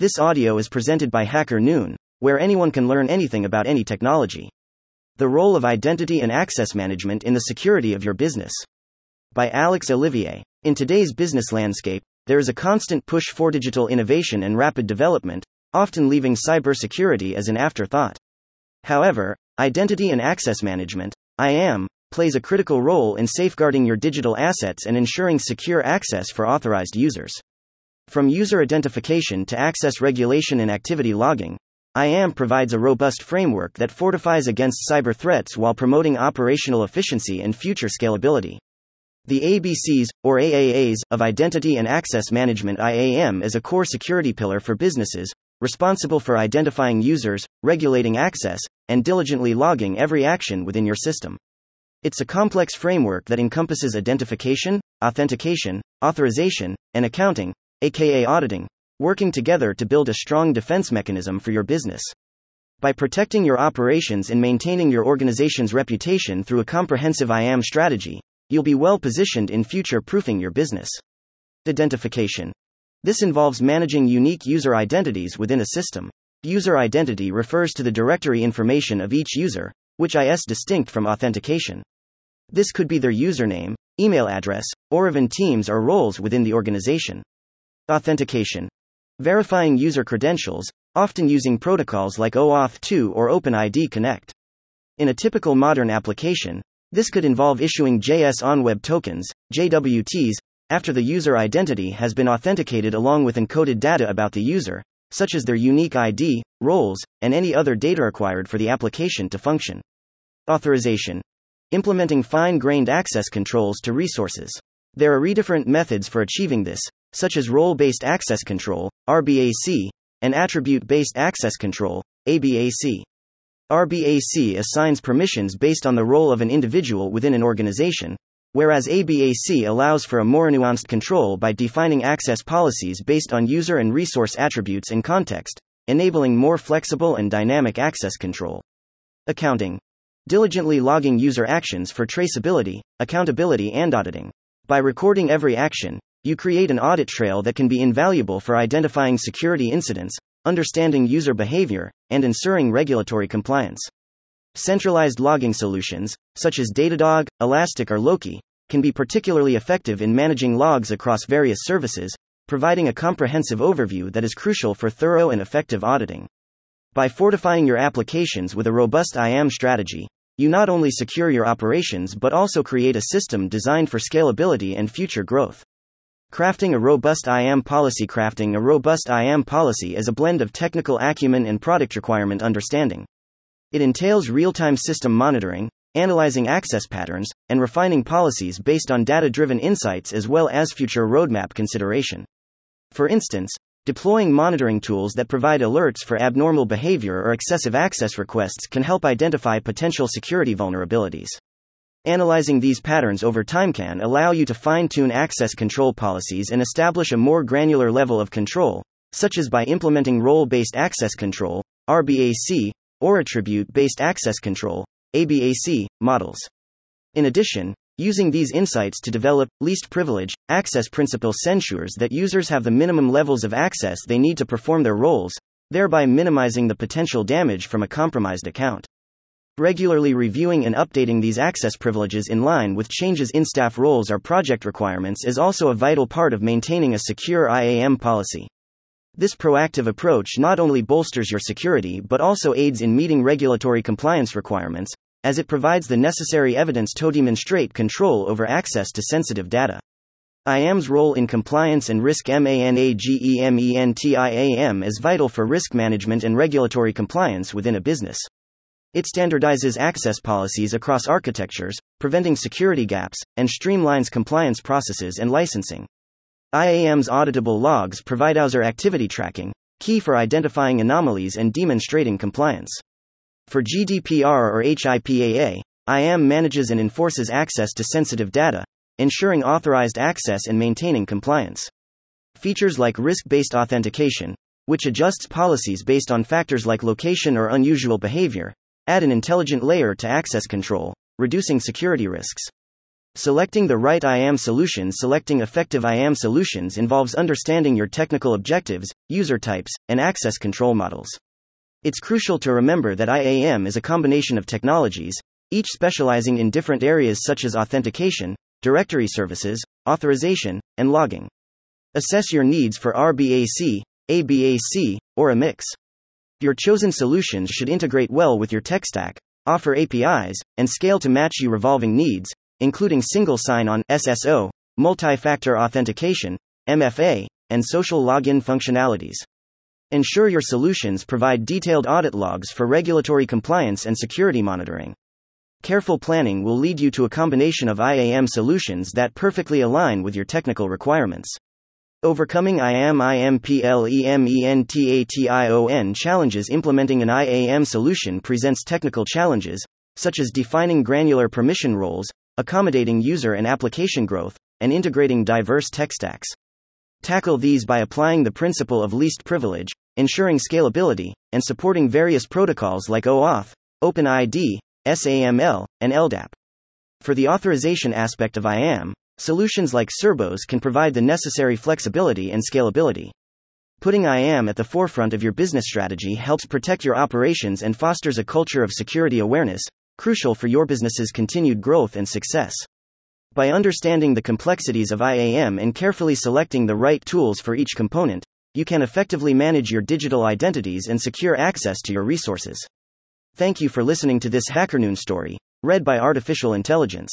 This audio is presented by HackerNoon, where anyone can learn anything about any technology. The role of identity and access management in the security of your business. By Alex Olivier. In today's business landscape, there is a constant push for digital innovation and rapid development, often leaving cybersecurity as an afterthought. However, identity and access management, IAM, plays a critical role in safeguarding your digital assets and ensuring secure access for authorized users. From user identification to access regulation and activity logging, IAM provides a robust framework that fortifies against cyber threats while promoting operational efficiency and future scalability. The ABCs, or AAAs, of Identity and Access Management IAM is a core security pillar for businesses, responsible for identifying users, regulating access, and diligently logging every action within your system. It's a complex framework that encompasses identification, authentication, authorization, and accounting, aka auditing, working together to build a strong defense mechanism for your business. By protecting your operations and maintaining your organization's reputation through a comprehensive IAM strategy, you'll be well positioned in future proofing your business. Identification. This involves managing unique user identities within a system. User identity refers to the directory information of each user, which is distinct from authentication. This could be their username, email address, or even teams or roles within the organization. Authentication. Verifying user credentials, often using protocols like OAuth 2 or OpenID Connect. In a typical modern application, this could involve issuing JSON web tokens, JWTs, after the user identity has been authenticated along with encoded data about the user, such as their unique ID, roles, and any other data required for the application to function. Authorization. Implementing fine grained access controls to resources. There are different methods for achieving this, such as role based access control, RBAC, and attribute based access control, ABAC. RBAC assigns permissions based on the role of an individual within an organization, whereas ABAC allows for a more nuanced control by defining access policies based on user and resource attributes and context, enabling more flexible and dynamic access control. Accounting. Diligently logging user actions for traceability, accountability, and auditing. By recording every action, you create an audit trail that can be invaluable for identifying security incidents, understanding user behavior, and ensuring regulatory compliance. Centralized logging solutions, such as Datadog, Elastic, or Loki, can be particularly effective in managing logs across various services, providing a comprehensive overview that is crucial for thorough and effective auditing. By fortifying your applications with a robust IAM strategy, you not only secure your operations but also create a system designed for scalability and future growth. Crafting a robust IAM policy Crafting a robust IAM policy is a blend of technical acumen and product requirement understanding. It entails real time system monitoring, analyzing access patterns, and refining policies based on data driven insights as well as future roadmap consideration. For instance, Deploying monitoring tools that provide alerts for abnormal behavior or excessive access requests can help identify potential security vulnerabilities. Analyzing these patterns over time can allow you to fine tune access control policies and establish a more granular level of control, such as by implementing role based access control, RBAC, or attribute based access control, ABAC, models. In addition, Using these insights to develop least privilege access principle ensures that users have the minimum levels of access they need to perform their roles, thereby minimizing the potential damage from a compromised account. Regularly reviewing and updating these access privileges in line with changes in staff roles or project requirements is also a vital part of maintaining a secure IAM policy. This proactive approach not only bolsters your security but also aids in meeting regulatory compliance requirements, as it provides the necessary evidence to demonstrate control over access to sensitive data. IAM's role in compliance and risk MANAGEMENTIAM is vital for risk management and regulatory compliance within a business. It standardizes access policies across architectures, preventing security gaps, and streamlines compliance processes and licensing. IAM's auditable logs provide user activity tracking, key for identifying anomalies and demonstrating compliance. For GDPR or HIPAA, IAM manages and enforces access to sensitive data, ensuring authorized access and maintaining compliance. Features like risk based authentication, which adjusts policies based on factors like location or unusual behavior, add an intelligent layer to access control, reducing security risks. Selecting the right IAM solution Selecting effective IAM solutions involves understanding your technical objectives, user types, and access control models. It's crucial to remember that IAM is a combination of technologies, each specializing in different areas such as authentication, directory services, authorization, and logging. Assess your needs for RBAC, ABAC, or a mix. Your chosen solutions should integrate well with your tech stack, offer APIs, and scale to match your evolving needs, including single sign on SSO, multi factor authentication, MFA, and social login functionalities. Ensure your solutions provide detailed audit logs for regulatory compliance and security monitoring. Careful planning will lead you to a combination of IAM solutions that perfectly align with your technical requirements. Overcoming IAM IMPLEMENTATION challenges Implementing an IAM solution presents technical challenges, such as defining granular permission roles, accommodating user and application growth, and integrating diverse tech stacks. Tackle these by applying the principle of least privilege, ensuring scalability, and supporting various protocols like OAuth, OpenID, SAML, and LDAP. For the authorization aspect of IAM, solutions like Cerbos can provide the necessary flexibility and scalability. Putting IAM at the forefront of your business strategy helps protect your operations and fosters a culture of security awareness, crucial for your business's continued growth and success. By understanding the complexities of IAM and carefully selecting the right tools for each component, you can effectively manage your digital identities and secure access to your resources. Thank you for listening to this HackerNoon story, read by Artificial Intelligence.